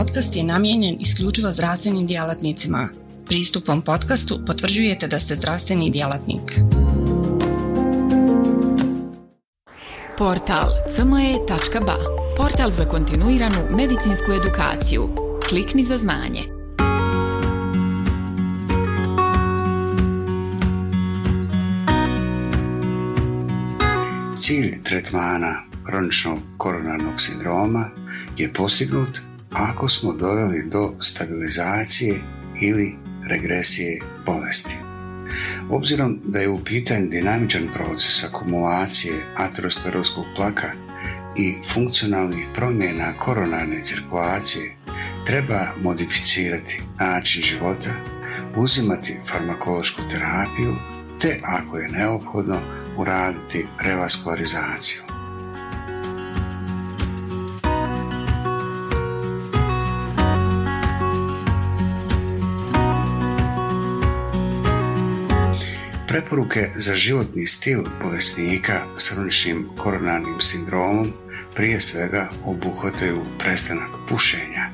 podcast je namijenjen isključivo zdravstvenim djelatnicima. Pristupom podcastu potvrđujete da ste zdravstveni djelatnik. Portal cme.ba Portal za kontinuiranu medicinsku edukaciju. Klikni za znanje. Cilj tretmana kroničnog koronarnog sindroma je postignut ako smo doveli do stabilizacije ili regresije bolesti. Obzirom da je u pitanju dinamičan proces akumulacije ateroskleroskog plaka i funkcionalnih promjena koronarne cirkulacije, treba modificirati način života, uzimati farmakološku terapiju te ako je neophodno uraditi revaskularizaciju. Preporuke za životni stil bolesnika s kroničnim koronarnim sindromom prije svega obuhvataju prestanak pušenja,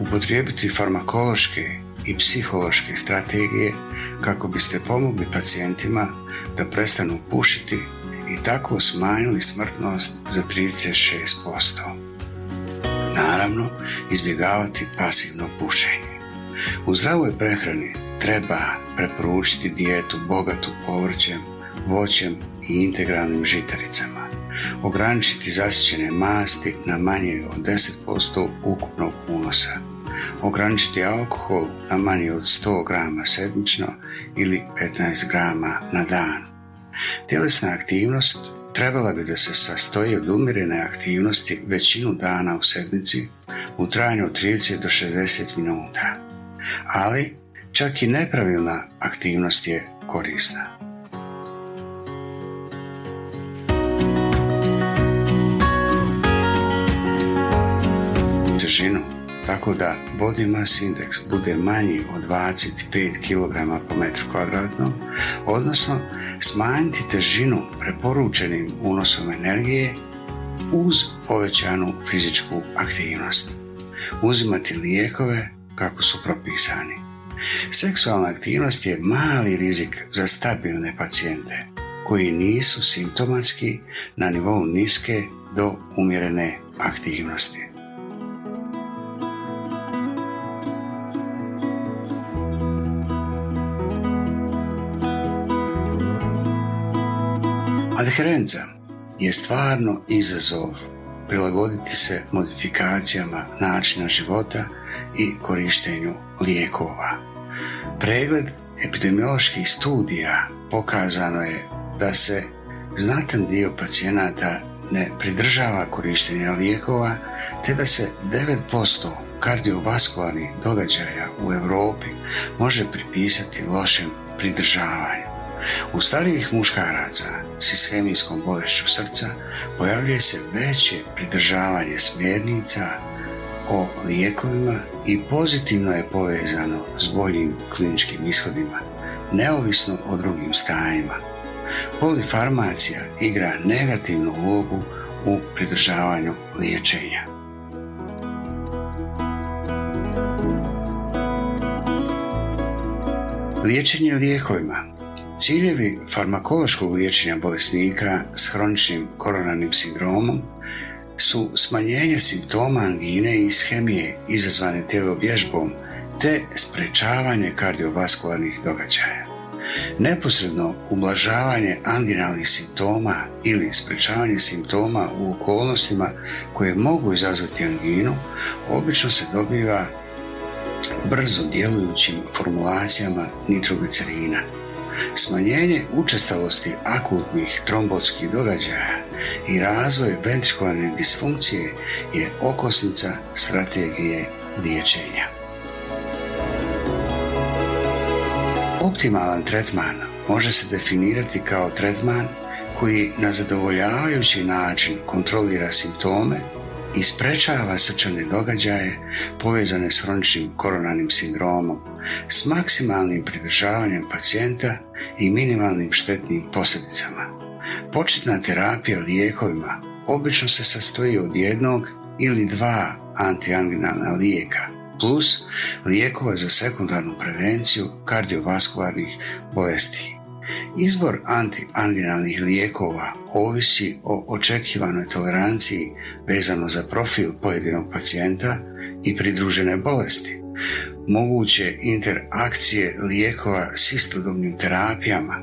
upotrijebiti farmakološke i psihološke strategije kako biste pomogli pacijentima da prestanu pušiti i tako smanjili smrtnost za 36%. Naravno, izbjegavati pasivno pušenje. U zdravoj prehrani treba preporučiti dijetu bogatu povrćem, voćem i integralnim žitaricama. Ograničiti zasićene masti na manje od 10% ukupnog unosa. Ograničiti alkohol na manje od 100 grama sedmično ili 15 grama na dan. Tjelesna aktivnost trebala bi da se sastoji od umjerene aktivnosti većinu dana u sedmici u trajanju od 30 do 60 minuta. Ali čak i nepravilna aktivnost je korisna. Težinu, tako da body mass index bude manji od 25 kg po metru kvadratnom, odnosno smanjiti težinu preporučenim unosom energije uz povećanu fizičku aktivnost. Uzimati lijekove kako su propisani. Seksualna aktivnost je mali rizik za stabilne pacijente koji nisu simptomatski na nivou niske do umjerene aktivnosti. Adherenca je stvarno izazov prilagoditi se modifikacijama načina života i korištenju lijekova. Pregled epidemioloških studija pokazano je da se znatan dio pacijenata ne pridržava korištenja lijekova te da se 9% kardiovaskularnih događaja u Europi može pripisati lošem pridržavanju. U starijih muškaraca s ishemijskom bolešću srca pojavljuje se veće pridržavanje smjernica o lijekovima i pozitivno je povezano s boljim kliničkim ishodima, neovisno o drugim stanjima. Polifarmacija igra negativnu ulogu u pridržavanju liječenja. Liječenje lijekovima Ciljevi farmakološkog liječenja bolesnika s hroničnim koronarnim sindromom su smanjenje simptoma angine i ishemije izazvane vježbom te sprečavanje kardiovaskularnih događaja. Neposredno ublažavanje anginalnih simptoma ili sprečavanje simptoma u okolnostima koje mogu izazvati anginu obično se dobiva brzo djelujućim formulacijama nitroglicerina Smanjenje učestalosti akutnih trombotskih događaja i razvoj ventrikularne disfunkcije je okosnica strategije liječenja. Optimalan tretman može se definirati kao tretman koji na zadovoljavajući način kontrolira simptome i sprečava srčane događaje povezane s hroničnim koronarnim sindromom s maksimalnim pridržavanjem pacijenta i minimalnim štetnim posljedicama. Početna terapija lijekovima obično se sastoji od jednog ili dva antianginalna lijeka plus lijekova za sekundarnu prevenciju kardiovaskularnih bolesti. Izbor antianginalnih lijekova ovisi o očekivanoj toleranciji vezano za profil pojedinog pacijenta i pridružene bolesti, moguće interakcije lijekova s istodobnim terapijama,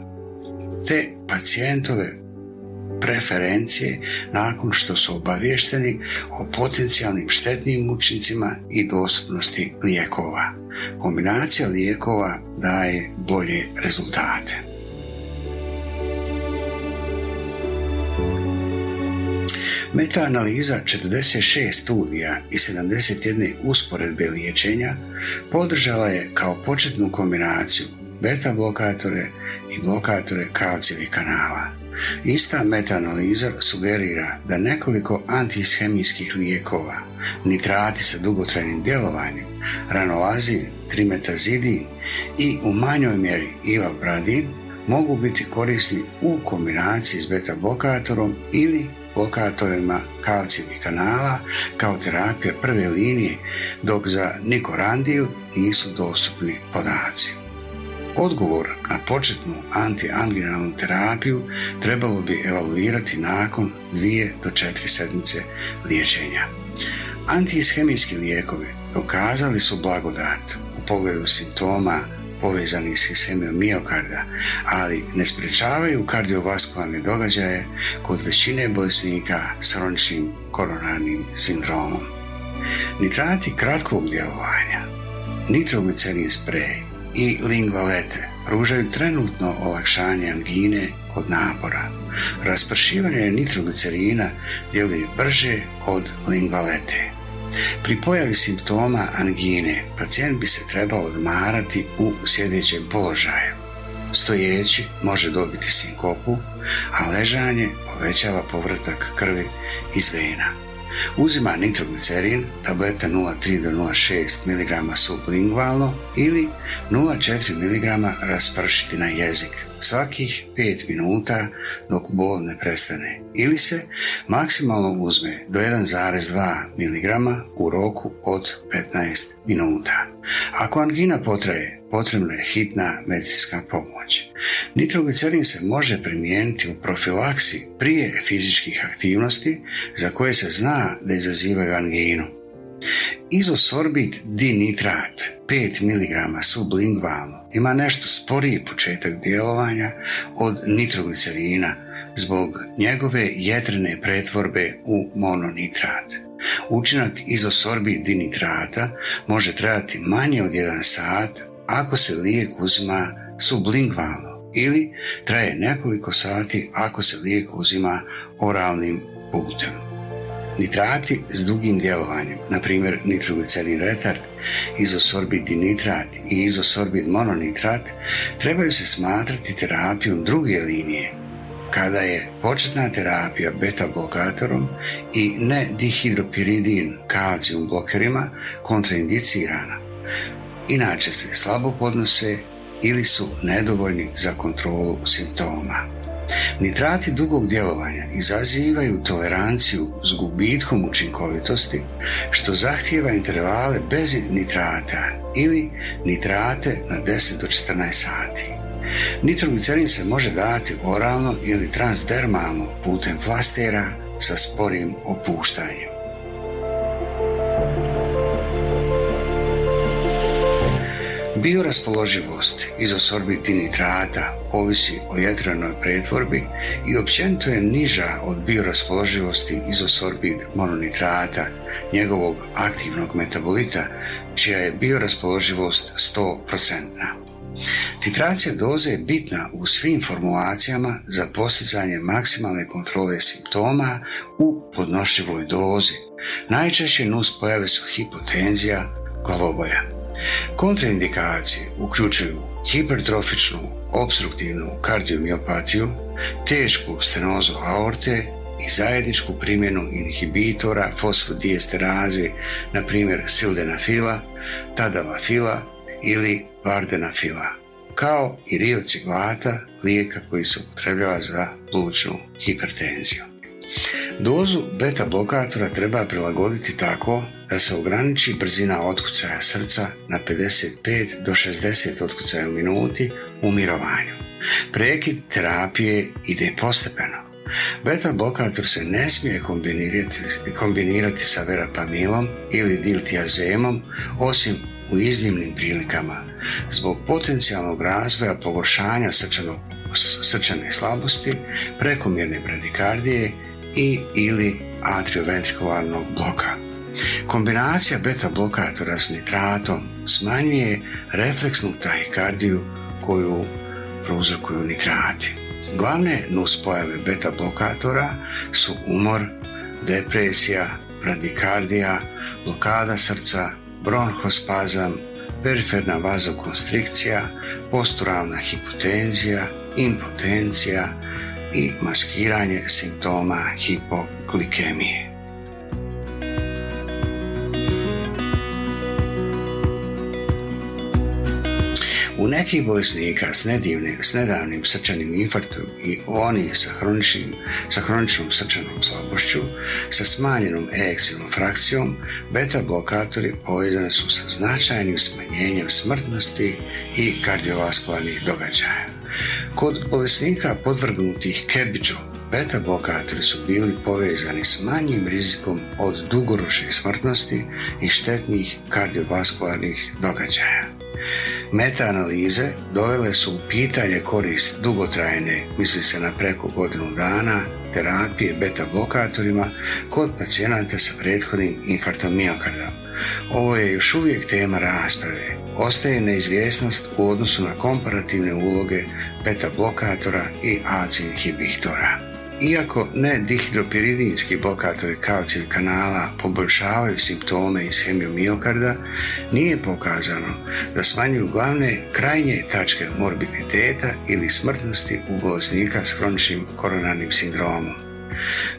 te pacijentove preferencije nakon što su obavješteni o potencijalnim štetnim učincima i dostupnosti lijekova. Kombinacija lijekova daje bolje rezultate. Meta-analiza 46 studija i 71 usporedbe liječenja podržala je kao početnu kombinaciju beta blokatore i blokatore kalcijevih kanala. Ista metaanaliza sugerira da nekoliko antishemijskih lijekova, nitrati sa dugotrajnim djelovanjem, ranolazin, trimetazidin i u manjoj mjeri ivabradin mogu biti korisni u kombinaciji s beta blokatorom ili blokatorima kalcijevih kanala kao terapija prve linije, dok za nikorandil nisu dostupni podaci. Odgovor na početnu antianginalnu terapiju trebalo bi evaluirati nakon dvije do četiri sedmice liječenja. Antishemijski lijekovi dokazali su blagodat u pogledu simptoma povezanih s ishemijom miokarda, ali ne sprečavaju kardiovaskularne događaje kod većine bolesnika s hroničnim koronarnim sindromom. Nitrati kratkog djelovanja, nitroglicerin sprej, i lingvalete pružaju trenutno olakšanje angine kod napora. Raspršivanje nitroglicerina djeluje brže od lingvalete. Pri pojavi simptoma angine pacijent bi se trebao odmarati u sljedećem položaju. Stojeći može dobiti sinkopu, a ležanje povećava povratak krvi iz vena. Uzima nitroglicerin, tableta 0,3 do 0,6 mg sublingualno ili 0,4 mg raspršiti na jezik svakih 5 minuta dok bol ne prestane ili se maksimalno uzme do 1,2 mg u roku od 15 minuta. Ako angina potraje, potrebna je hitna medicinska pomoć. Nitroglicerin se može primijeniti u profilaksi prije fizičkih aktivnosti za koje se zna da izazivaju anginu. Izosorbit dinitrat 5 mg sublingualno ima nešto sporiji početak djelovanja od nitroglicerina zbog njegove jetrene pretvorbe u mononitrat. Učinak izosorbit dinitrata može trajati manje od 1 sat ako se lijek uzima sublingualno ili traje nekoliko sati ako se lijek uzima oralnim putem. Nitrati s dugim djelovanjem, na primjer nitroglicerin retard, izosorbid dinitrat i izosorbid mononitrat, trebaju se smatrati terapijom druge linije, kada je početna terapija beta blokatorom i ne dihidropiridin kalcijum blokerima kontraindicirana. Inače se slabo podnose ili su nedovoljni za kontrolu simptoma. Nitrati dugog djelovanja izazivaju toleranciju s gubitkom učinkovitosti što zahtijeva intervale bez nitrata ili nitrate na 10 do 14 sati. Nitroglicerin se može dati oralno ili transdermalno putem flastera sa sporim opuštanjem. Bioraspoloživost izosorbiti nitrata ovisi o jetranoj pretvorbi i općenito je niža od bioraspoloživosti izosorbid mononitrata, njegovog aktivnog metabolita, čija je bioraspoloživost 100%. Titracija doze je bitna u svim formulacijama za postizanje maksimalne kontrole simptoma u podnošljivoj dozi. Najčešće nus pojave su hipotenzija, glavobolja. Kontraindikacije uključuju hipertrofičnu obstruktivnu kardiomiopatiju, tešku stenozu aorte i zajedničku primjenu inhibitora fosfodiesteraze, na primjer sildenafila, tadalafila ili vardenafila, kao i riociglata, lijeka koji se upotrebljava za plućnu hipertenziju. Dozu beta blokatora treba prilagoditi tako da se ograniči brzina otkucaja srca na 55 do 60 otkucaja u minuti u mirovanju. Prekid terapije ide postepeno. Beta blokator se ne smije kombinirati, kombinirati sa verapamilom ili diltiazemom osim u iznimnim prilikama zbog potencijalnog razvoja pogoršanja srčane slabosti, prekomjerne bradikardije i ili atrioventrikularnog bloka. Kombinacija beta blokatora s nitratom smanjuje refleksnu tahikardiju koju prouzrokuju nitrati. Glavne nuspojave beta blokatora su umor, depresija, radikardija, blokada srca, bronhospazam, periferna vazokonstrikcija, posturalna hipotenzija, impotencija i maskiranje simptoma hipoglikemije. U nekih bolesnika s, nedivnim, s nedavnim srčanim infarktom i oni sa, sa hroničnom srčanom slabošću, sa smanjenom ejekcijnom frakcijom, beta blokatori povezani su sa značajnim smanjenjem smrtnosti i kardiovaskularnih događaja. Kod bolesnika podvrgnutih kebiđu, beta blokatori su bili povezani s manjim rizikom od dugoročnih smrtnosti i štetnih kardiovaskularnih događaja. Meta-analize dovele su u pitanje korist dugotrajne, misli se na preko godinu dana, terapije beta-blokatorima kod pacijenata sa prethodnim infarktom miokarda. Ovo je još uvijek tema rasprave. Ostaje neizvjesnost u odnosu na komparativne uloge beta-blokatora i inhibitora. Iako ne dihidropiridinski blokatori kalcijevih kanala poboljšavaju simptome iz hemijomiokarda, nije pokazano da smanjuju glavne krajnje tačke morbiditeta ili smrtnosti u bolesnika s kroničnim koronarnim sindromom.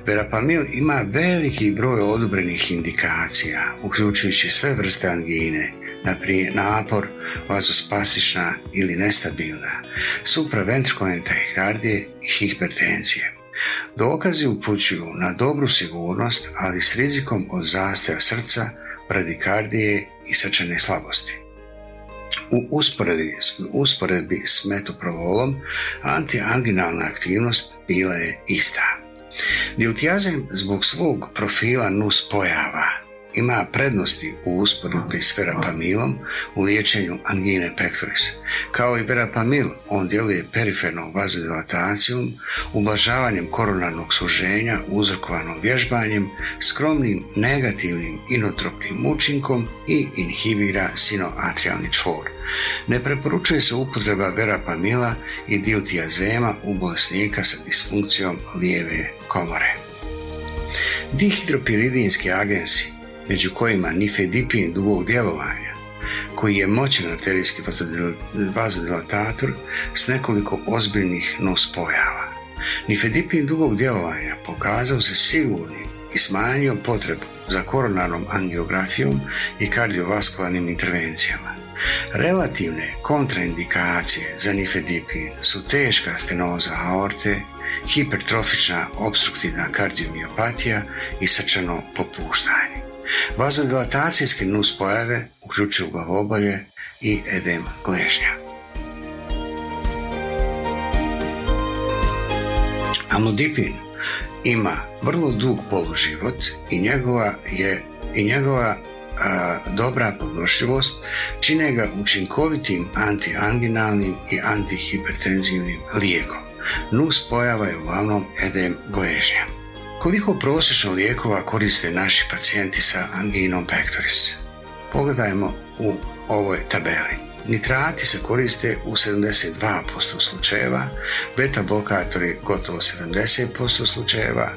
Verapamil ima veliki broj odobrenih indikacija, uključujući sve vrste angine, napor, vazospasična ili nestabilna, supraventrikulne tahikardije i hipertenzije. Dokazi upućuju na dobru sigurnost, ali s rizikom od zastoja srca, bradikardije i srčane slabosti. U usporedbi, usporedbi s metoprololom antianginalna aktivnost bila je ista. Diltiazem zbog svog profila nus pojava ima prednosti u usporedbi s verapamilom u liječenju angine pectoris. Kao i verapamil, on djeluje perifernom vazodilatacijom, ublažavanjem koronarnog suženja uzrokovanom vježbanjem, skromnim negativnim inotropnim učinkom i inhibira sinoatrialni čvor. Ne preporučuje se upotreba verapamila i diltiazema u bolesnika sa disfunkcijom lijeve komore. Dihidropiridinski agensi među kojima nifedipin dugog djelovanja, koji je moćan arterijski vazodilatator s nekoliko ozbiljnih nuspojava. Nifedipin dugog djelovanja pokazao se sigurnim i smanjio potrebu za koronarnom angiografijom i kardiovaskularnim intervencijama. Relativne kontraindikacije za nifedipin su teška stenoza aorte, hipertrofična obstruktivna kardiomiopatija i srčano popuštanje. Vazodilatacijske nuspojave uključuju glavobolje i edem gležnja. Amlodipin ima vrlo dug poluživot i njegova je i njegova dobra podnošljivost čine ga učinkovitim antianginalnim i antihipertenzivnim lijekom. Nus pojava je uglavnom edem gležnja. Koliko prosječno lijekova koriste naši pacijenti sa anginom pectoris? Pogledajmo u ovoj tabeli. Nitrati se koriste u 72% slučajeva, beta blokatori gotovo 70% slučajeva,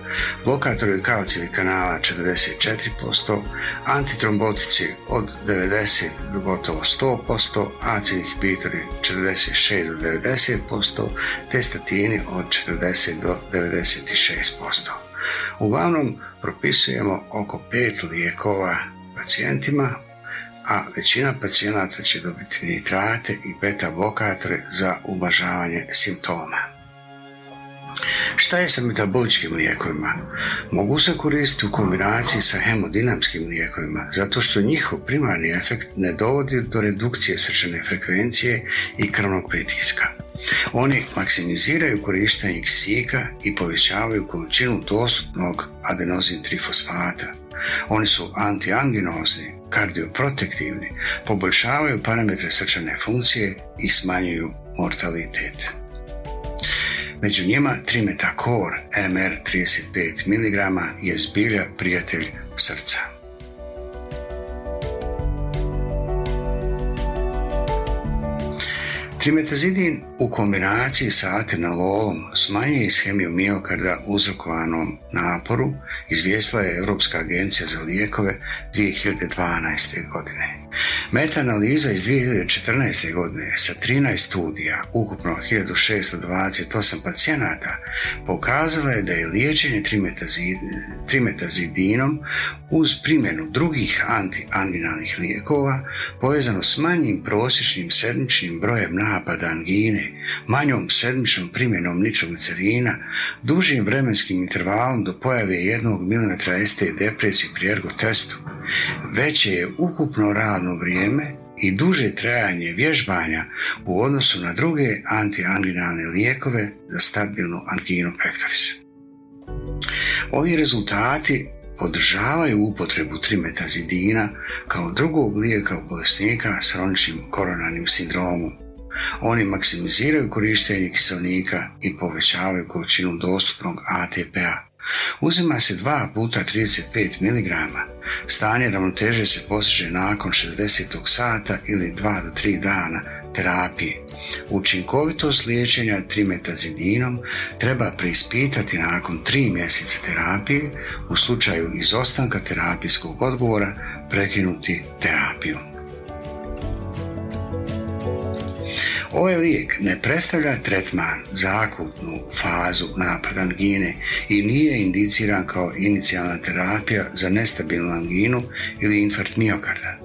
blokatori kalcijevih kanala 44%, antitrombotici od 90 do gotovo 100%, ACE inhibitori 46 do 90%, te statini od 40 do 96%. Uglavnom propisujemo oko pet lijekova pacijentima, a većina pacijenata će dobiti nitrate i beta blokatore za ublažavanje simptoma. Šta je sa metaboličkim lijekovima? Mogu se koristiti u kombinaciji sa hemodinamskim lijekovima zato što njihov primarni efekt ne dovodi do redukcije srčane frekvencije i krvnog pritiska. Oni maksimiziraju korištenje kisika i povećavaju količinu dostupnog adenozin trifosfata. Oni su antianginozni, kardioprotektivni, poboljšavaju parametre srčane funkcije i smanjuju mortalitet. Među njima Trimetacor MR 35 mg je zbilja prijatelj srca. Trimetazidin u kombinaciji sa atenololom smanjuje ishemiju miokarda uzrokovanom naporu, izvijestila je Europska agencija za lijekove 2012. godine. Meta-analiza iz 2014. godine sa 13 studija, ukupno 1628 pacijenata, pokazala je da je liječenje trimetazidinom uz primjenu drugih antianginalnih lijekova povezano s manjim prosječnim sedmičnim brojem napada angine, manjom sedmičnom primjenom nitroglicerina, dužim vremenskim intervalom do pojave jednog mm ST depresije pri ergotestu, veće je ukupno radno vrijeme i duže trajanje vježbanja u odnosu na druge antianginalne lijekove za stabilnu anginu pectoris. Ovi rezultati podržavaju upotrebu trimetazidina kao drugog lijeka u bolesnika s hroničnim koronarnim sindromom. Oni maksimiziraju korištenje kiselnika i povećavaju količinu dostupnog ATP-a Uzima se 2 puta 35 mg. Stanje ravnoteže se postiže nakon 60. sata ili 2 do 3 dana terapije. Učinkovitost liječenja trimetazidinom treba preispitati nakon 3 mjeseca terapije, u slučaju izostanka terapijskog odgovora prekinuti terapiju. Ovaj lijek ne predstavlja tretman za akutnu fazu napada angine i nije indiciran kao inicijalna terapija za nestabilnu anginu ili infarkt miokarda.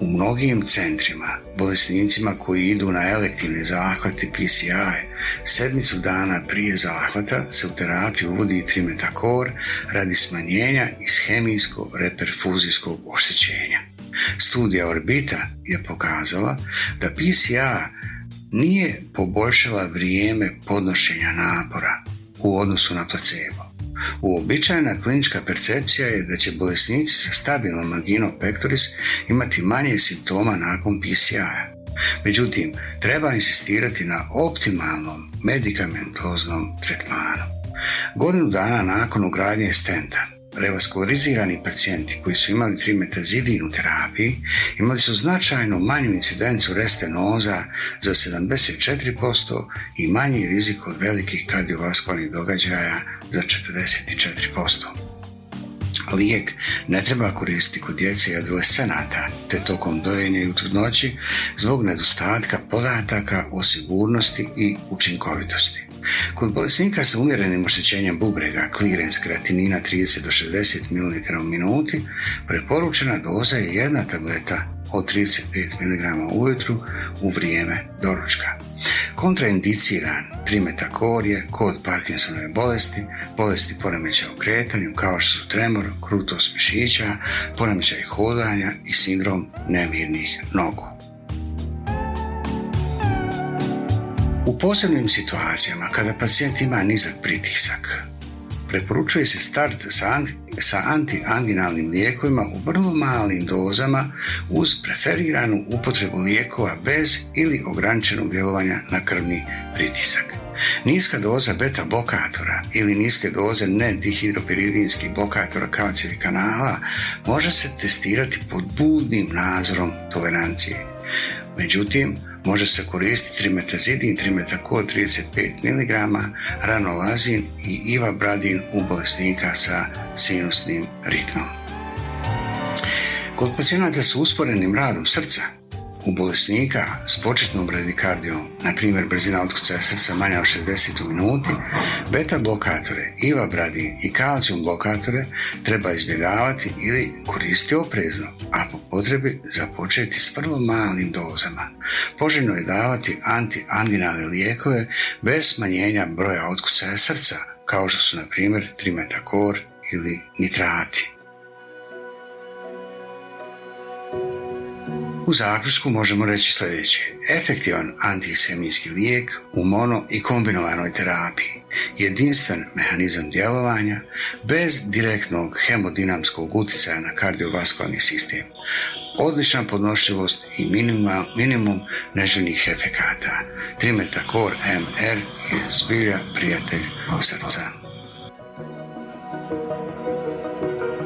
U mnogim centrima, bolesnicima koji idu na elektivne zahvate PCI, sedmicu dana prije zahvata se u terapiju uvodi trimetakor radi smanjenja ishemijsko-reperfuzijskog oštećenja. Studija Orbita je pokazala da PCA nije poboljšala vrijeme podnošenja napora u odnosu na placebo. Uobičajena klinička percepcija je da će bolesnici sa stabilnom anginom pectoris imati manje simptoma nakon PCI-a. Međutim, treba insistirati na optimalnom medikamentoznom tretmanu. Godinu dana nakon ugradnje stenta revaskularizirani pacijenti koji su imali trimetazidin u terapiji imali su značajno manju incidencu restenoza za 74% i manji rizik od velikih kardiovaskularnih događaja za 44%. Lijek ne treba koristiti kod djece i adolescenata, te tokom dojenja i u zbog nedostatka podataka o sigurnosti i učinkovitosti. Kod bolesnika sa umjerenim oštećenjem bubrega, klirens kreatinina 30 do 60 ml u minuti, preporučena doza je jedna tableta od 35 mg ujutru u vrijeme doručka. Kontraindiciran trimetakor je kod Parkinsonove bolesti, bolesti poremećaja u kretanju kao što su tremor, krutost mišića, poremećaj hodanja i sindrom nemirnih nogu. U posebnim situacijama kada pacijent ima nizak pritisak, preporučuje se start sa, sa antianginalnim lijekovima u vrlo malim dozama uz preferiranu upotrebu lijekova bez ili ograničenog djelovanja na krvni pritisak. Niska doza beta blokatora ili niske doze nedihidropiridinskih blokatora kalcijevih kanala može se testirati pod budnim nadzorom tolerancije. Međutim, Može se koristiti trimetazidin, trimetakol 35 mg, ranolazin i ivabradin u bolesnika sa sinusnim ritmom. Kod pacijenata sa usporenim radom srca, u bolesnika s početnom bradikardijom, na primjer brzina otkucaja srca manja od 60 u minuti, beta blokatore, ivabradin i kalcijum blokatore treba izbjegavati ili koristiti oprezno, a po potrebi započeti s vrlo malim dozama. Poželjno je davati antianginalne lijekove bez smanjenja broja otkucaja srca, kao što su na primjer trimetakor ili nitrati. U zaključku možemo reći sljedeće. Efektivan antisemijski lijek u mono i kombinovanoj terapiji. Jedinstven mehanizam djelovanja bez direktnog hemodinamskog utjecaja na kardiovaskularni sistem. Odlična podnošljivost i minimum, minimum neželjenih efekata. Trimetacor MR je zbilja prijatelj srca.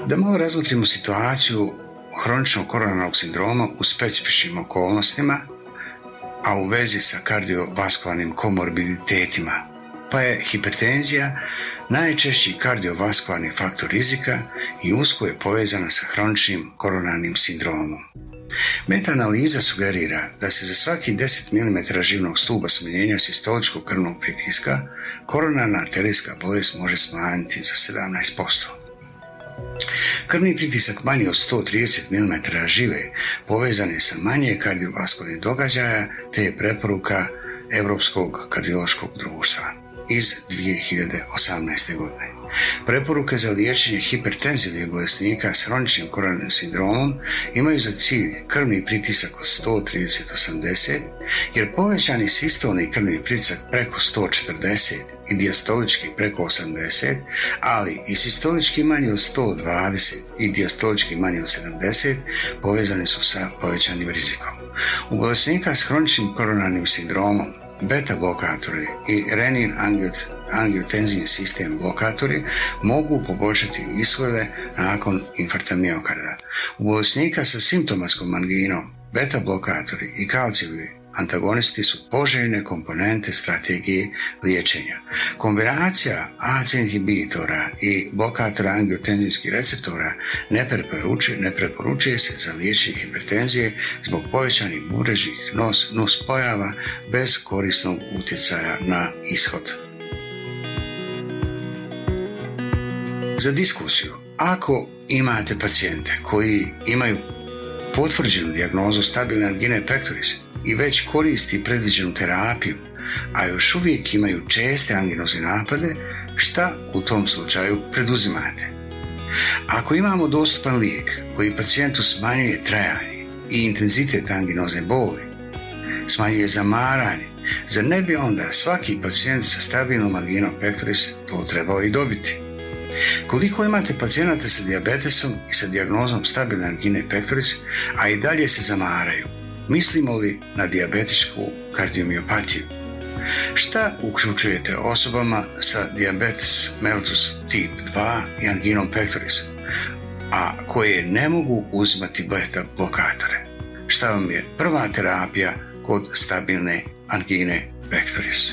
Da malo razmotrimo situaciju hroničnog koronarnog sindroma u specifičnim okolnostima, a u vezi sa kardiovaskularnim komorbiditetima, pa je hipertenzija najčešći kardiovaskularni faktor rizika i usko je povezana sa hroničnim koronarnim sindromom. Meta-analiza sugerira da se za svaki 10 mm živnog stuba smanjenja sistoličkog krvnog pritiska koronarna arterijska bolest može smanjiti za 17%. Krvni pritisak manji od 130 mm žive povezan je sa manje kardiovaskularnih događaja te je preporuka Europskog kardiološkog društva iz 2018. godine. Preporuke za liječenje hipertenzivnih bolesnika s hroničnim koronarnim sindromom imaju za cilj krvni pritisak od 130-80, jer povećani sistolni krvni pritisak preko 140 i dijastolički preko 80, ali i sistolički manji od 120 i dijastolički manji od 70 povezani su sa povećanim rizikom. U bolesnika s hroničnim koronarnim sindromom beta blokatori i renin angiotenzin sistem blokatori mogu poboljšati ishode nakon infarta miokarda. U bolesnika sa simptomatskom anginom beta blokatori i kalcijevi Antagonisti su poželjne komponente strategije liječenja. Kombinacija AC inhibitora i blokatora angiotenzinskih receptora ne preporučuje, ne preporučuje se za liječenje hipertenzije zbog povećanih burežih nos, nus pojava bez korisnog utjecaja na ishod. Za diskusiju, ako imate pacijente koji imaju potvrđenu dijagnozu stabilne angine pectoris i već koristi predviđenu terapiju, a još uvijek imaju česte anginoze napade, šta u tom slučaju preduzimate? Ako imamo dostupan lijek koji pacijentu smanjuje trajanje i intenzitet anginoze boli, smanjuje zamaranje, zar ne bi onda svaki pacijent sa stabilnom anginom pectoris to trebao i dobiti? Koliko imate pacijenata sa diabetesom i sa dijagnozom stabilne angine pectoris, a i dalje se zamaraju, Mislimo li na diabetičku kardiomiopatiju? Šta uključujete osobama sa diabetes mellitus tip 2 i anginom pectoris, a koje ne mogu uzimati beta blokatore? Šta vam je prva terapija kod stabilne angine pectoris?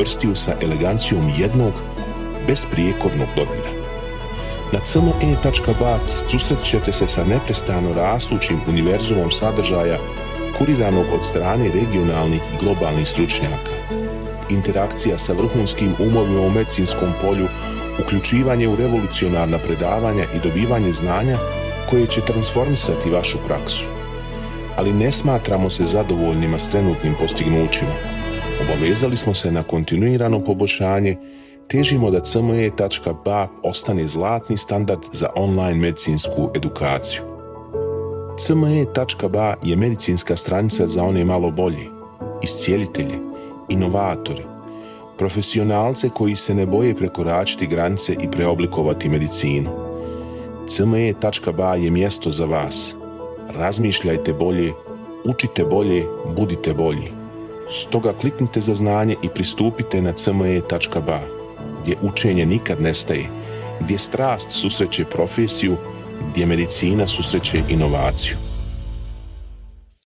prstiju sa elegancijom jednog, besprijekornog dodira. Na cme.ba susret ćete se sa neprestano rastućim univerzumom sadržaja kuriranog od strane regionalnih i globalnih stručnjaka. Interakcija sa vrhunskim umovima u medicinskom polju, uključivanje u revolucionarna predavanja i dobivanje znanja koje će transformisati vašu praksu. Ali ne smatramo se zadovoljnima s trenutnim postignućima. Obavezali smo se na kontinuirano poboljšanje težimo da cme.ba ostane zlatni standard za online medicinsku edukaciju. cme.ba je medicinska stranica za one malo bolje, iscijelitelje, inovatori, profesionalce koji se ne boje prekoračiti granice i preoblikovati medicinu. cme.ba je mjesto za vas. Razmišljajte bolje, učite bolje, budite bolji. Stoga kliknite za znanje i pristupite na cme.ba gdje učenje nikad nestaje, gdje strast susreće profesiju, gdje medicina susreće inovaciju.